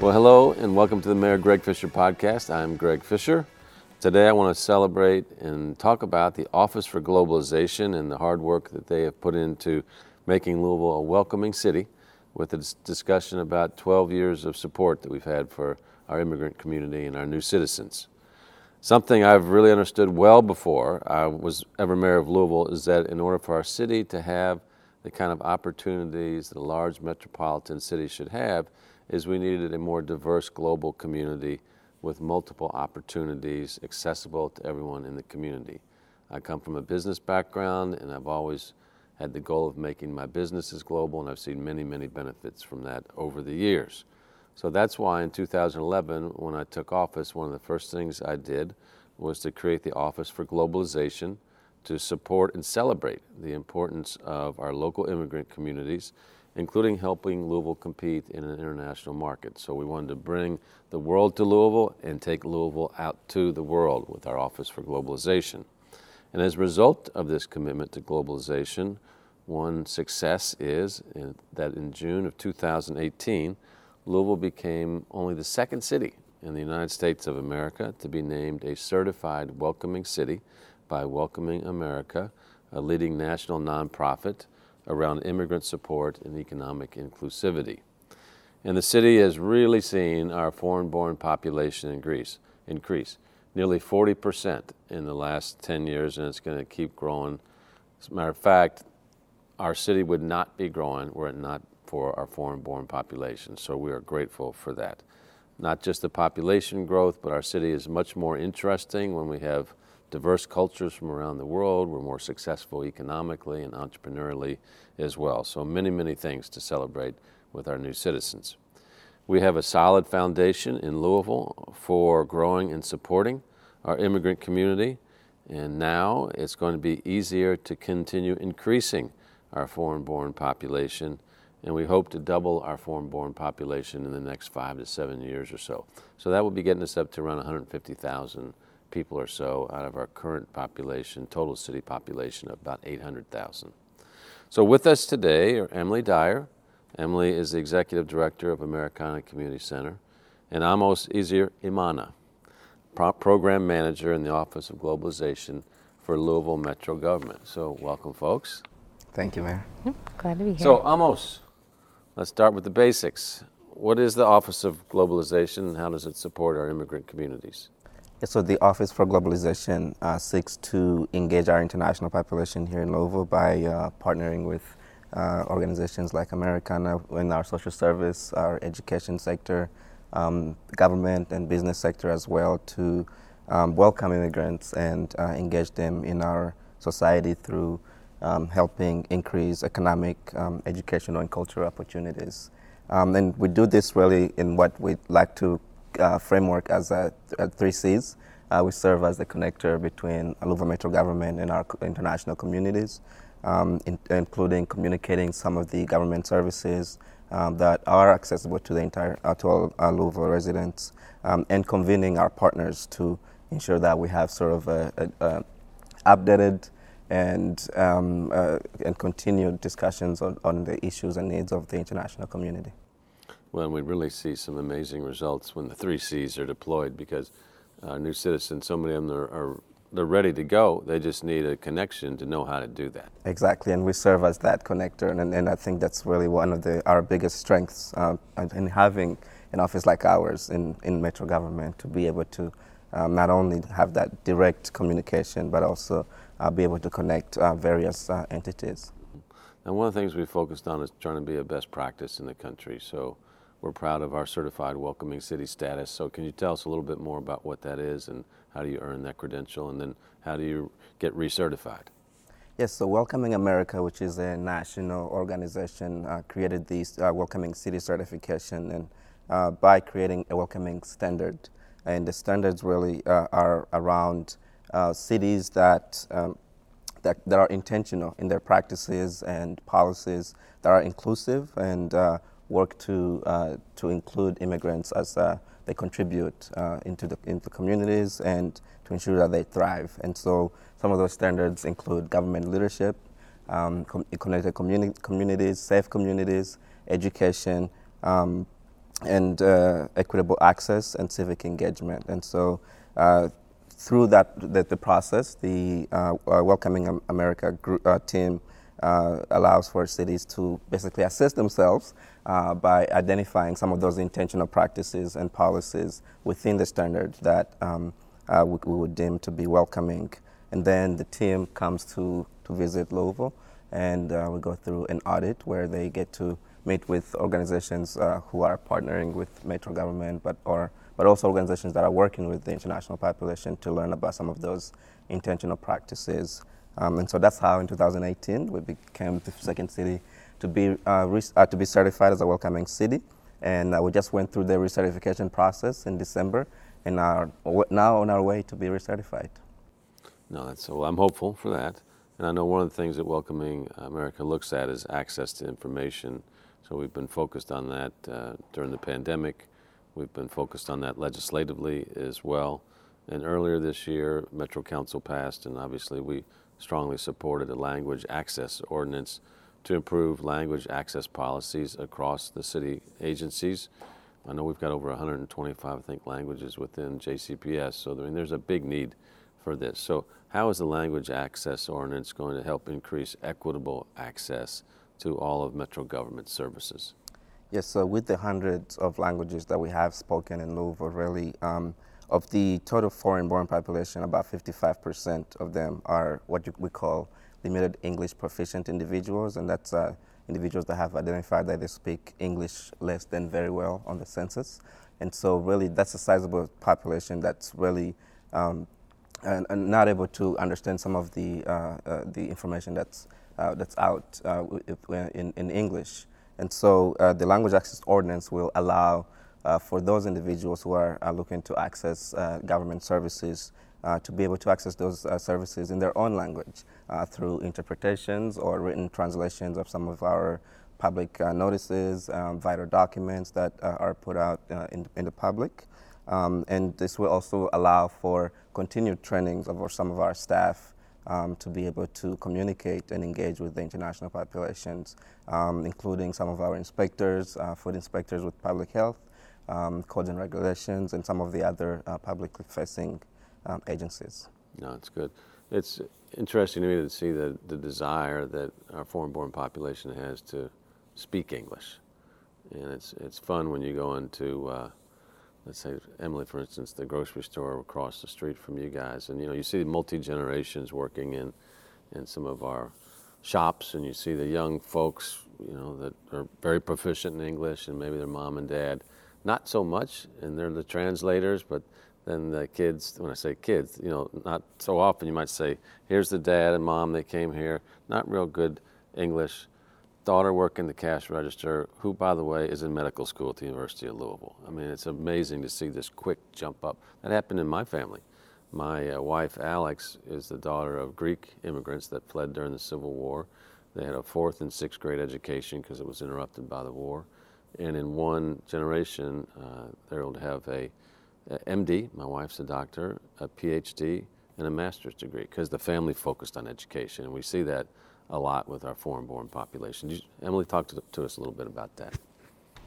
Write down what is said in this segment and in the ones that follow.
Well, hello and welcome to the Mayor Greg Fischer podcast. I'm Greg Fischer. Today I want to celebrate and talk about the Office for Globalization and the hard work that they have put into making Louisville a welcoming city with a discussion about 12 years of support that we've had for our immigrant community and our new citizens. Something I've really understood well before I was ever mayor of Louisville is that in order for our city to have the kind of opportunities that a large metropolitan city should have, is we needed a more diverse global community with multiple opportunities accessible to everyone in the community. I come from a business background and I've always had the goal of making my businesses global and I've seen many, many benefits from that over the years. So that's why in 2011, when I took office, one of the first things I did was to create the Office for Globalization to support and celebrate the importance of our local immigrant communities including helping Louisville compete in an international market. So we wanted to bring the world to Louisville and take Louisville out to the world with our Office for Globalization. And as a result of this commitment to globalization, one success is in, that in June of 2018, Louisville became only the second city in the United States of America to be named a certified welcoming city by Welcoming America, a leading national nonprofit around immigrant support and economic inclusivity. And the city has really seen our foreign born population in Greece increase nearly 40% in the last 10 years, and it's going to keep growing. As a matter of fact, our city would not be growing were it not for our foreign born population. So we are grateful for that. Not just the population growth, but our city is much more interesting when we have diverse cultures from around the world. We're more successful economically and entrepreneurially as well. So many, many things to celebrate with our new citizens. We have a solid foundation in Louisville for growing and supporting our immigrant community. And now it's going to be easier to continue increasing our foreign born population. And we hope to double our foreign born population in the next five to seven years or so. So that will be getting us up to around 150,000 people or so out of our current population, total city population of about 800,000. So with us today are Emilie Dyer. Emilie is the Executive Director of Americana Community Center, and Amos Izir Imana, Pro- Program Manager in the Office of Globalization for Louisville Metro Government. So welcome, folks. Thank you, Mayor. Glad to be here. So Amos, let's start with the basics. What is the Office of Globalization and how does it support our immigrant communities? So the Office for Globalization uh, seeks to engage our international population here in Louisville by uh, partnering with uh, organizations like Americana in our social service, our education sector, um, government and business sector as well to um, welcome immigrants and uh, engage them in our society through um, helping increase economic, um, educational, and cultural opportunities. Um, and we do this really in what we'd like to uh, framework as a, a three C's. Uh, we serve as the connector between Louisville Metro government and our international communities, um, in, including communicating some of the government services um, that are accessible to the entire uh, to all Louisville residents, um, and convening our partners to ensure that we have sort of a, a, a updated and um, uh, and continued discussions on, on the issues and needs of the international community. Well, we really see some amazing results when the three C's are deployed because uh, new citizens, so many of them are, are, they're ready to go. They just need a connection to know how to do that. Exactly, and we serve as that connector, and, and I think that's really one of the, our biggest strengths uh, in having an office like ours in, in Metro government to be able to um, not only have that direct communication, but also uh, be able to connect uh, various uh, entities. And one of the things we focused on is trying to be a best practice in the country. So we're proud of our certified welcoming city status. So can you tell us a little bit more about what that is and how do you earn that credential and then how do you get recertified? Yes, so Welcoming America, which is a national organization, uh, created this uh, Welcoming City certification and uh, by creating a welcoming standard. And the standards really uh, are around uh, cities that, um, that, that are intentional in their practices and policies that are inclusive and uh, work to, uh, to include immigrants as uh, they contribute uh, into, the, into communities and to ensure that they thrive. And so some of those standards include government leadership, um, com- connected communi- communities, safe communities, education, um, and uh, equitable access and civic engagement. And so, uh, through that the, the process, the uh, Welcoming America group, team allows for cities to basically assist themselves by identifying some of those intentional practices and policies within the standards that um, we, we, would deem to be welcoming. And then the team comes to, to visit Louisville, and we go through an audit where they get to meet with organizations uh, who are partnering with Metro government, but or but also organizations that are working with the international population to learn about some of those intentional practices. Um, and so that's how in 2018 we became the second city to be uh, uh, to be certified as a welcoming city. And uh, we just went through the recertification process in December, and are now on our way to be recertified. No, that's so. I'm hopeful for that. And I know one of the things that Welcoming America looks at is access to information so we've been focused on that uh, during the pandemic. We've been focused on that legislatively as well. And earlier this year, Metro Council passed, and obviously we strongly supported a language access ordinance to improve language access policies across the city agencies. I know we've got over 125, I think, languages within JCPS, so I mean, there's a big need for this. So, how is the language access ordinance going to help increase equitable access to all of Metro government services? Yes, so with the hundreds of languages that we have spoken in Louisville, really, um, of the total foreign-born population, about 55% of them are what we call limited English proficient individuals, and that's uh, individuals that have identified that they speak English less than very well on the census. And so, really, that's a sizable population that's really um, and, and, not able to understand some of the uh, uh, the information that's uh, that's out uh, in, in English. And so uh, the language access ordinance will allow for those individuals who are, are looking to access government services uh, to be able to access those uh, services in their own language uh, through interpretations or written translations of some of our public notices, um, vital documents that are put out in, in the public. Um, and this will also allow for continued trainings of some of our staff um, to be able to communicate and engage with the international populations, um, including some of our inspectors, uh, food inspectors with public health, um, codes and regulations, and some of the other uh, publicly facing um, agencies. No, it's good. It's interesting to me to see the, the desire that our foreign born population has to speak English. And it's, it's fun when you go into uh, let's say Emilie, for instance, the grocery store across the street from you guys, and you know you see multi generations working in in some of our shops, and you see the young folks, you know, that are very proficient in English, and maybe their mom and dad, not so much, and they're the translators, but then the kids, when I say kids, you know, not so often you might say, here's the dad and mom, they came here, not real good English daughter working the cash register, who, by the way, is in medical school at the University of Louisville. I mean, it's amazing to see this quick jump up. That happened in my family. My uh, wife, Alex, is the daughter of Greek immigrants that fled during the Civil War. They had a fourth and sixth grade education because it was interrupted by the war. And in one generation, uh, they're able to have a, a MD, my wife's a doctor, a PhD, and a master's degree because the family focused on education. And we see that a lot with our foreign-born population. You, Emilie, talk to, to, us a little bit about that.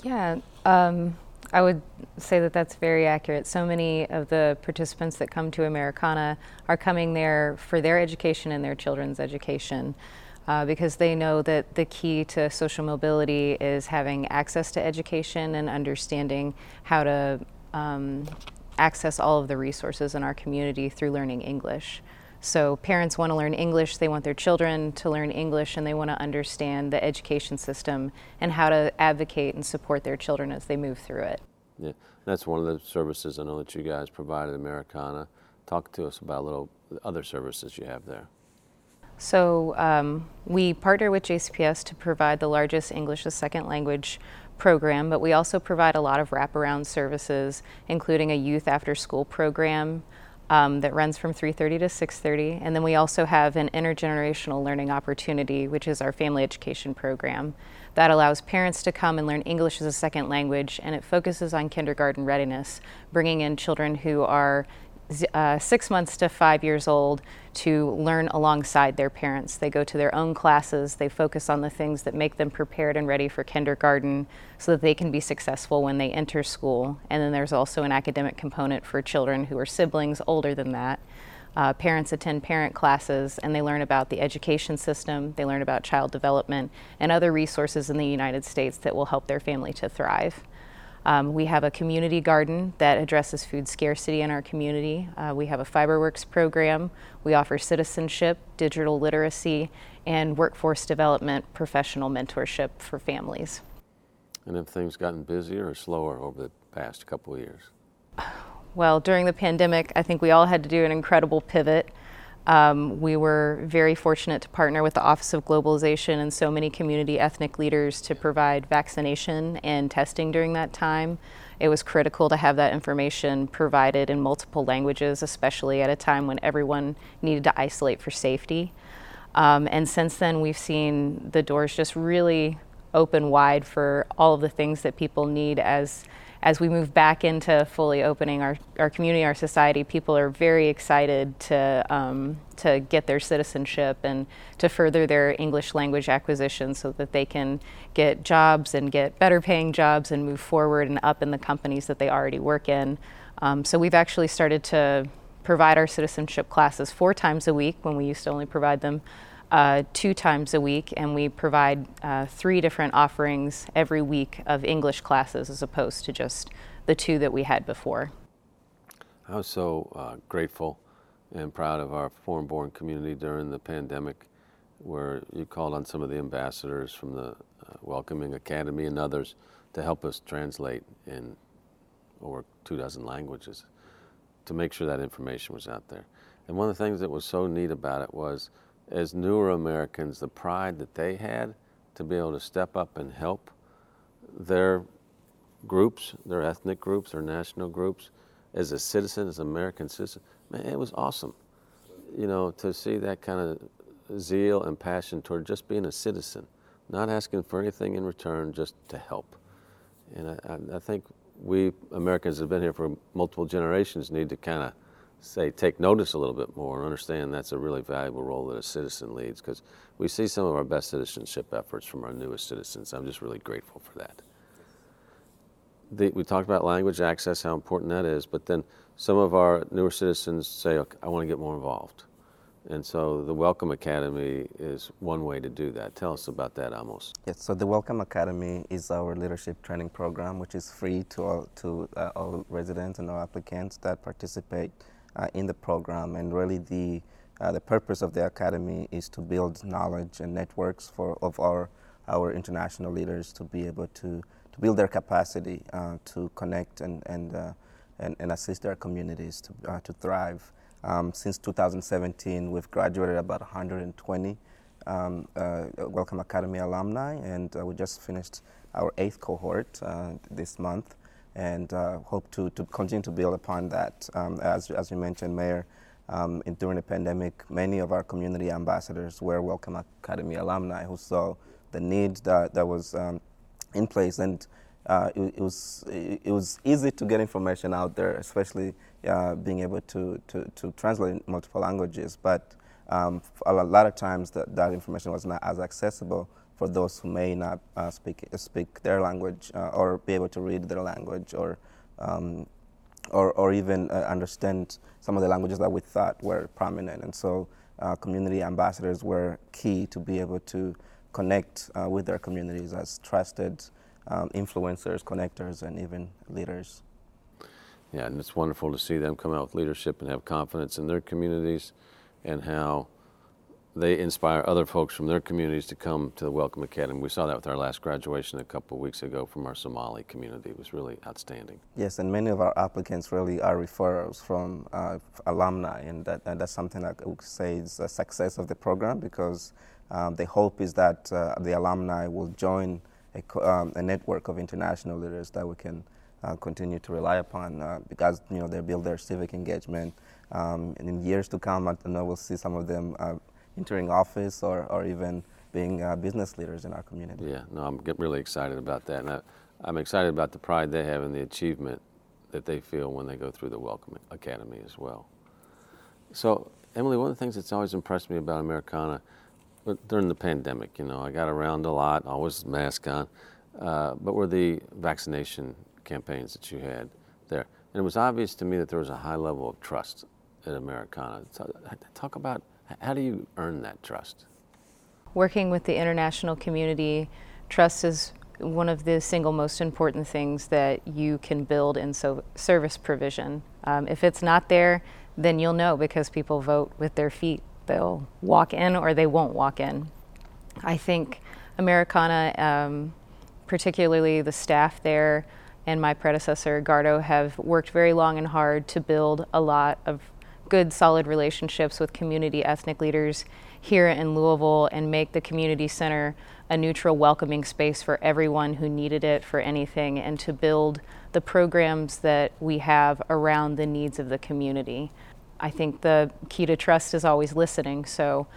Yeah, um, I would say that that's very accurate. So many of the participants that come to Americana are coming there for their education and their children's education. Uh, because they know that the key to social mobility is having access to education and understanding how to um, access all of the resources in our community through learning English. So parents want to learn English, they want their children to learn English, and they want to understand the education system and how to advocate and support their children as they move through it. Yeah, that's one of the services I know that you guys provide at Americana. Talk to us about a little other services you have there. So um, we partner with JCPS to provide the largest English as second language program, but we also provide a lot of wraparound services, including a youth after school program um, that runs from 3.30 to 6.30 and then we also have an intergenerational learning opportunity which is our family education program. That allows parents to come and learn english as a second language and it focuses on kindergarten readiness bringing in children who are uh, six months to five years old to learn alongside their parents. They go to their own classes, they focus on the things that make them prepared and ready for kindergarten so that they can be successful when they enter school. And then there's also an academic component for children who are siblings older than that. Uh, parents attend parent classes and they learn about the education system, they learn about child development, and other resources in the United States that will help their family to thrive. Um, we have a community garden that addresses food scarcity in our community. Uh, we have a FiberWorks program. We offer citizenship, digital literacy, and workforce development professional mentorship for families. And have things gotten busier or slower over the past couple of years? Well, during the pandemic, I think we all had to do an incredible pivot. Um, we were very fortunate to partner with the Office of Globalization and so many community ethnic leaders to provide vaccination and testing during that time. It was critical to have that information provided in multiple languages, especially at a time when everyone needed to isolate for safety. Um, and since then, we've seen the doors just really open wide for all of the things that people need as as we move back into fully opening our, our community, our society, people are very excited to, um, to get their citizenship and to further their English language acquisition so that they can get jobs and get better paying jobs and move forward and up in the companies that they already work in. Um, so we've actually started to provide our citizenship classes four times a week when we used to only provide them uh, two times a week, and we provide uh, three different offerings every week of English classes as opposed to just the two that we had before. I was so uh, grateful and proud of our foreign born community during the pandemic, where you called on some of the ambassadors from the uh, Welcoming Academy and others to help us translate in over two dozen languages to make sure that information was out there. And one of the things that was so neat about it was as newer Americans, the pride that they had to be able to step up and help their groups, their ethnic groups, their national groups, as a citizen, as an American citizen, man, it was awesome. You know, to see that kind of zeal and passion toward just being a citizen, not asking for anything in return, just to help. And I, I think we Americans have been here for multiple generations need to kind of say take notice a little bit more and understand that's a really valuable role that a citizen leads because we see some of our best citizenship efforts from our newest citizens. I'm just really grateful for that. The, we talked about language access, how important that is, but then some of our newer citizens say, okay, I want to get more involved. And so the Welcome Academy is one way to do that. Tell us about that, Amos. Yes, so the Welcome Academy is our leadership training program, which is free to all, to uh, all residents and all applicants that participate in the program. And really, the uh, the purpose of the academy is to build knowledge and networks for of our our international leaders to be able to to build their capacity uh, to connect and and, uh, and, and assist their communities to uh, to thrive. Um, since 2017, we've graduated about 120 um, uh, Welcome Academy alumni, and we just finished our eighth cohort this month and uh, hope to, to continue to build upon that. Um, as, as you mentioned, Mayor, um, in, during the pandemic, many of our community ambassadors were Welcome Academy alumni who saw the need that, that was um, in place. And uh, it, it, was, it, was easy to get information out there, especially uh, being able to, to, to translate multiple languages. But um, a lot of times that, that information was not as accessible for those who may not uh, speak speak their language uh, or be able to read their language or um, or, or even uh, understand some of the languages that we thought were prominent. And so uh, community ambassadors were key to be able to connect uh, with their communities as trusted um, influencers, connectors, and even leaders. Yeah, and it's wonderful to see them come out with leadership and have confidence in their communities and how they inspire other folks from their communities to come to the Welcome Academy. We saw that with our last graduation a couple of weeks ago from our Somali community. It was really outstanding. Yes, and many of our applicants really are referrals from uh, alumni, and, that, and that's something I would say is a success of the program because um, the hope is that uh, the alumni will join a, um, a, network of international leaders that we can uh, continue to rely upon uh, because you know they build their civic engagement. Um, and in years to come, I know we'll see some of them uh, entering office or, or even being uh, business leaders in our community. Yeah, no, I'm really excited about that. And I, am excited about the pride they have and the achievement that they feel when they go through the Welcome Academy as well. So, Emilie, one of the things that's always impressed me about Americana during the pandemic, you know, I got around a lot, always mask on, uh, but were the vaccination campaigns that you had there. And it was obvious to me that there was a high level of trust at Americana. So, talk about how do you earn that trust? Working with the international community, trust is one of the single most important things that you can build in so service provision. Um, if it's not there, then you'll know because people vote with their feet. They'll walk in or they won't walk in. I think Americana, um, particularly the staff there and my predecessor, Gardo, have worked very long and hard to build a lot of good, solid relationships with community ethnic leaders here in Louisville and make the community center a neutral, welcoming space for everyone who needed it for anything, and to build the programs that we have around the needs of the community. I think the key to trust is always listening. So,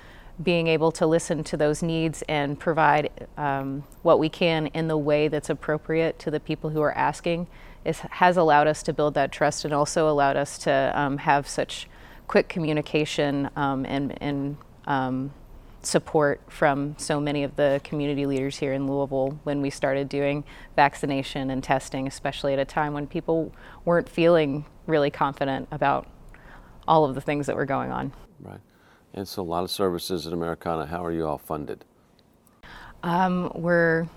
being able to listen to those needs and provide um, what we can in the way that's appropriate to the people who are asking is, has allowed us to build that trust and also allowed us to um, have such quick communication um, and, and um, support from so many of the community leaders here in Louisville when we started doing vaccination and testing, especially at a time when people weren't feeling really confident about all of the things that were going on. Right. And so a lot of services at Americana. How are you all funded? Um, we're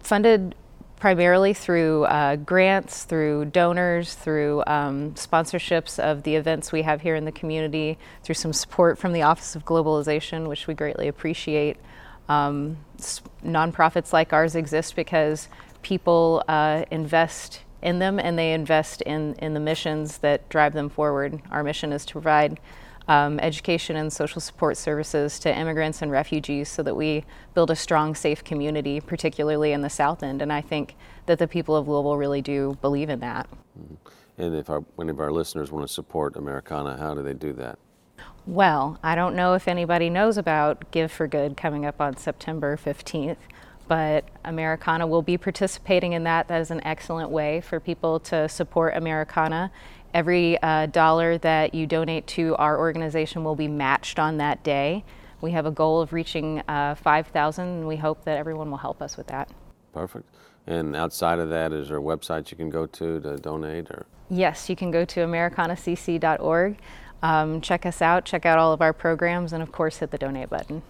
funded primarily through uh, grants, through donors, through um, sponsorships of the events we have here in the community, through some support from the Office of Globalization, which we greatly appreciate. Um, nonprofits like ours exist because people uh, invest in them and they invest in, in the missions that drive them forward. Our mission is to provide um, education and social support services to immigrants and refugees so that we build a strong, safe community, particularly in the South End. And I think that the people of Louisville really do believe in that. Mm-hmm. And if our, any of our listeners want to support Americana, how do they do that? Well, I don't know if anybody knows about Give for Good coming up on September 15th, but Americana will be participating in that. That is an excellent way for people to support Americana Every uh, dollar that you donate to our organization will be matched on that day. We have a goal of reaching uh, 5,000, and we hope that everyone will help us with that. Perfect. And outside of that, is there a website you can go to to donate? Or yes, you can go to americanacc.org. Um, check us out, check out all of our programs, and of course, hit the donate button.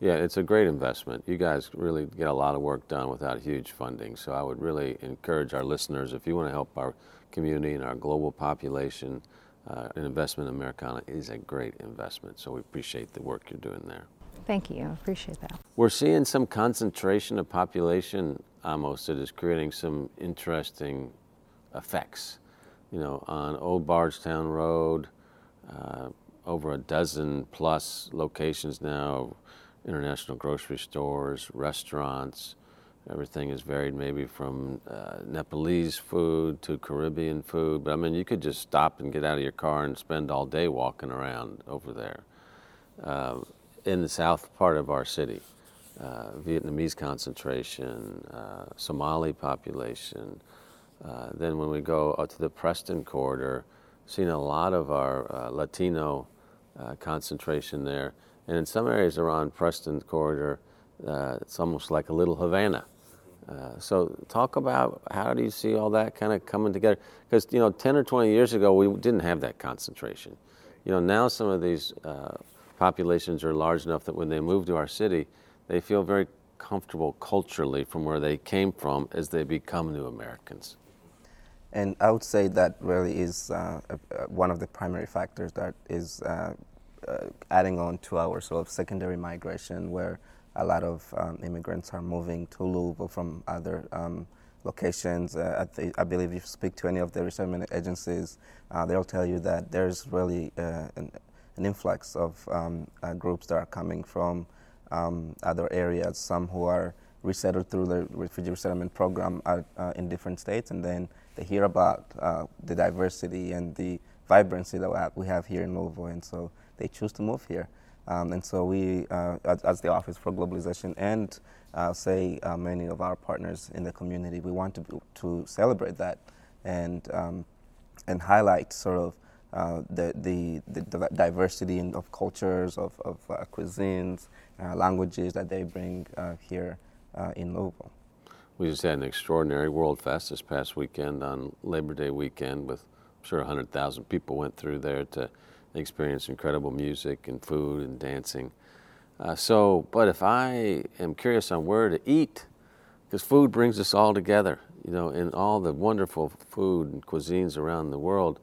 Yeah, it's a great investment. You guys really get a lot of work done without huge funding. So I would really encourage our listeners if you want to help our community and our global population, uh, an investment in Americana is a great investment. So we appreciate the work you're doing there. Thank you. I appreciate that. We're seeing some concentration of population almost that is creating some interesting effects. You know, on Old Bardstown Road, uh, over a dozen plus locations now, international grocery stores, restaurants, Everything is varied, maybe from uh, Nepalese food to Caribbean food. But I mean, you could just stop and get out of your car and spend all day walking around over there. Uh, in the south part of our city, uh, Vietnamese concentration, uh, Somali population. Uh, then when we go to the Preston corridor, seen a lot of our uh, Latino concentration there. And in some areas around Preston corridor, it's almost like a little Havana. Uh, so talk about how do you see all that kind of coming together? Because you know, 10 or 20 years ago, we didn't have that concentration. You know, now some of these uh, populations are large enough that when they move to our city, they feel very comfortable culturally from where they came from as they become new Americans. And I would say that really is uh, one of the primary factors that is uh, uh, adding on to our sort of secondary migration, where a lot of um, immigrants are moving to Louisville from other um, locations. Uh, I, I, believe if you speak to any of the resettlement agencies, uh, they'll tell you that there's really uh, an, an, influx of um, uh, groups that are coming from um, other areas, some who are resettled through the refugee resettlement program uh, in different states, and then they hear about uh, the diversity and the vibrancy that we have here in Louisville, and so they choose to move here. Um, and so we, uh, as, the Office for Globalization and uh, say uh, many of our partners in the community, we want to, to celebrate that and um, and highlight sort of uh, the, the, the, diversity of cultures, of, of uh, cuisines, uh, languages that they bring here in Louisville. We just had an extraordinary World Fest this past weekend on Labor Day weekend with, I'm sure, 100,000 people went through there to experience incredible music and food and dancing. Uh, so, but if I am curious on where to eat, because food brings us all together, you know, in all the wonderful food and cuisines around the world.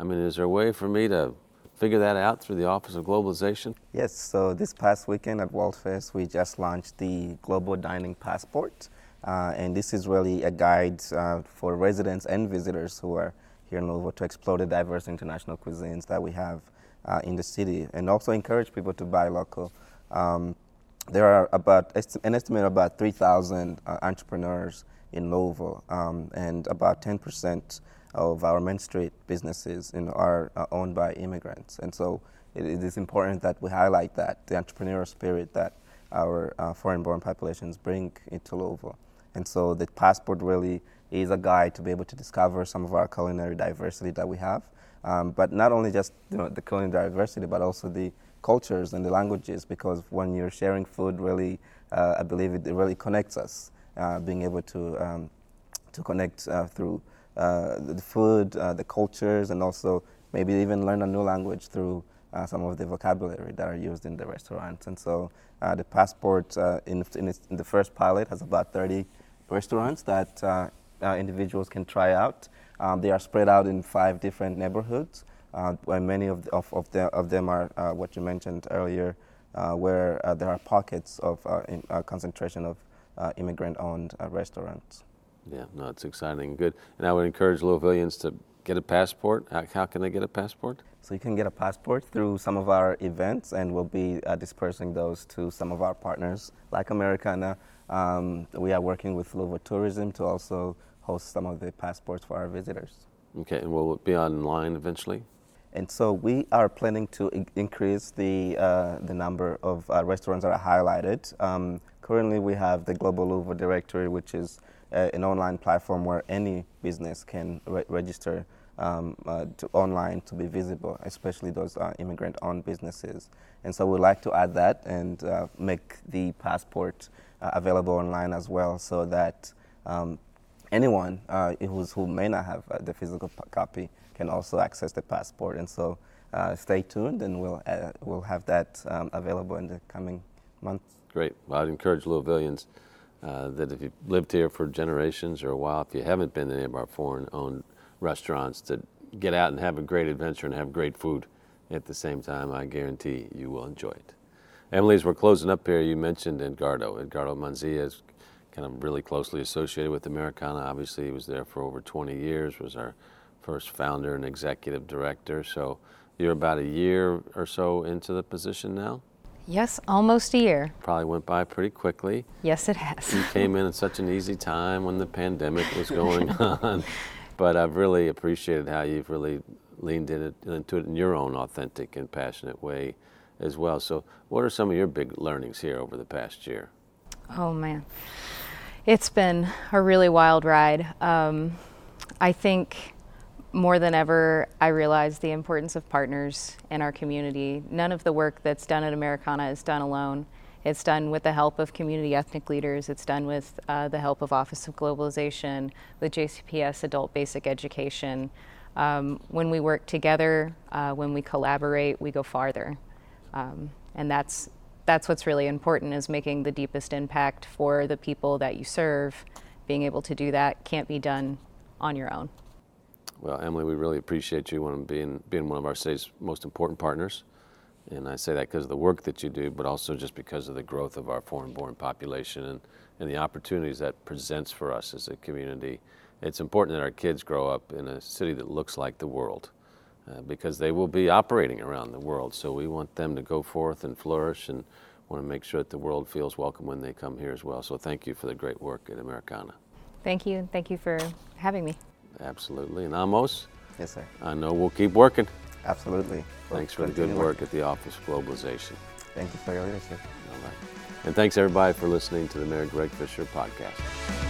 I mean, is there a way for me to figure that out through the Office of Globalization? Yes, so this past weekend at WorldFest, we just launched the Global Dining Passport. Uh, and this is really a guide uh, for residents and visitors who are here in Louisville to explore the diverse international cuisines that we have uh, in the city and also encourage people to buy local. Um, there are about an estimate of about 3,000 uh, entrepreneurs in Louisville, um, and about 10% of our Main Street businesses are uh, owned by immigrants. And so it, it is important that we highlight that, the entrepreneurial spirit that our uh, foreign-born populations bring into Louisville. And so the passport really is a guide to be able to discover some of our culinary diversity that we have. Um, but not only just you know, the culinary diversity, but also the cultures and the languages, because when you're sharing food, really, uh, I believe it, really connects us, uh, being able to, um, to connect uh, through uh, the food, uh, the cultures, and also maybe even learn a new language through uh, some of the vocabulary that are used in the restaurants. And so the passport in, in, in, the first pilot has about 30 restaurants that individuals can try out. Um, they are spread out in five different neighborhoods, uh, where many of, the, of, of, the, of, them are uh, what you mentioned earlier, uh, where there are pockets of in, concentration of immigrant-owned restaurants. Yeah, no, it's exciting, and good. And I would encourage Louisvillians to get a passport. How, how, can they get a passport? So you can get a passport through some of our events, and we'll be uh, dispersing those to some of our partners, like Americana. Um, we are working with Louisville Tourism to also host some of the passports for our visitors. Okay, and will it be online eventually? And so we are planning to increase the, uh, the number of uh, restaurants that are highlighted. Um, currently, we have the Global Louisville Directory, which is uh, an online platform where any business can re- register um, uh, to online to be visible, especially those uh, immigrant-owned businesses. And so we'd like to add that and uh, make the passport uh, available online as well, so that um, anyone uh, who may not have the physical copy can also access the passport. And so stay tuned, and we'll we'll have that um, available in the coming months. Great. Well, I'd encourage Louisvillians uh, that if you've lived here for generations or a while, if you haven't been to any of our foreign owned restaurants, to get out and have a great adventure and have great food at the same time, I guarantee you will enjoy it. Emilie, as we're closing up here, you mentioned Edgardo. Edgardo Mansilla is kind of really closely associated with Americana. Obviously, he was there for over 20 years, was our first founder and executive director. So you're about a year or so into the position now? Yes, almost a year. Probably went by pretty quickly. Yes, it has. You came in at such an easy time when the pandemic was going on. But I've really appreciated how you've really leaned in it, into it in your own authentic and passionate way as well. So, what are some of your big learnings here over the past year? Oh, man. It's been a really wild ride. Um, I think more than ever, I realize the importance of partners in our community. None of the work that's done at Americana is done alone. It's done with the help of community ethnic leaders. It's done with uh, the help of Office of Globalization, with JCPS Adult Basic Education. Um, when we work together, uh, when we collaborate, we go farther. Um, and that's, that's what's really important is making the deepest impact for the people that you serve. Being able to do that can't be done on your own. Well, Emilie, we really appreciate you being, being one of our state's most important partners. And I say that because of the work that you do, but also just because of the growth of our foreign born population and, and the opportunities that presents for us as a community. It's important that our kids grow up in a city that looks like the world uh, because they will be operating around the world. So we want them to go forth and flourish and want to make sure that the world feels welcome when they come here as well. So thank you for the great work at Americana. Thank you. Thank you for having me. Absolutely. And Amos? Yes, sir. I know we'll keep working. Absolutely. Thanks for the good work at the Office of Globalization. Thank you for your leadership. All right. And thanks everybody for listening to the Mayor Greg Fischer podcast.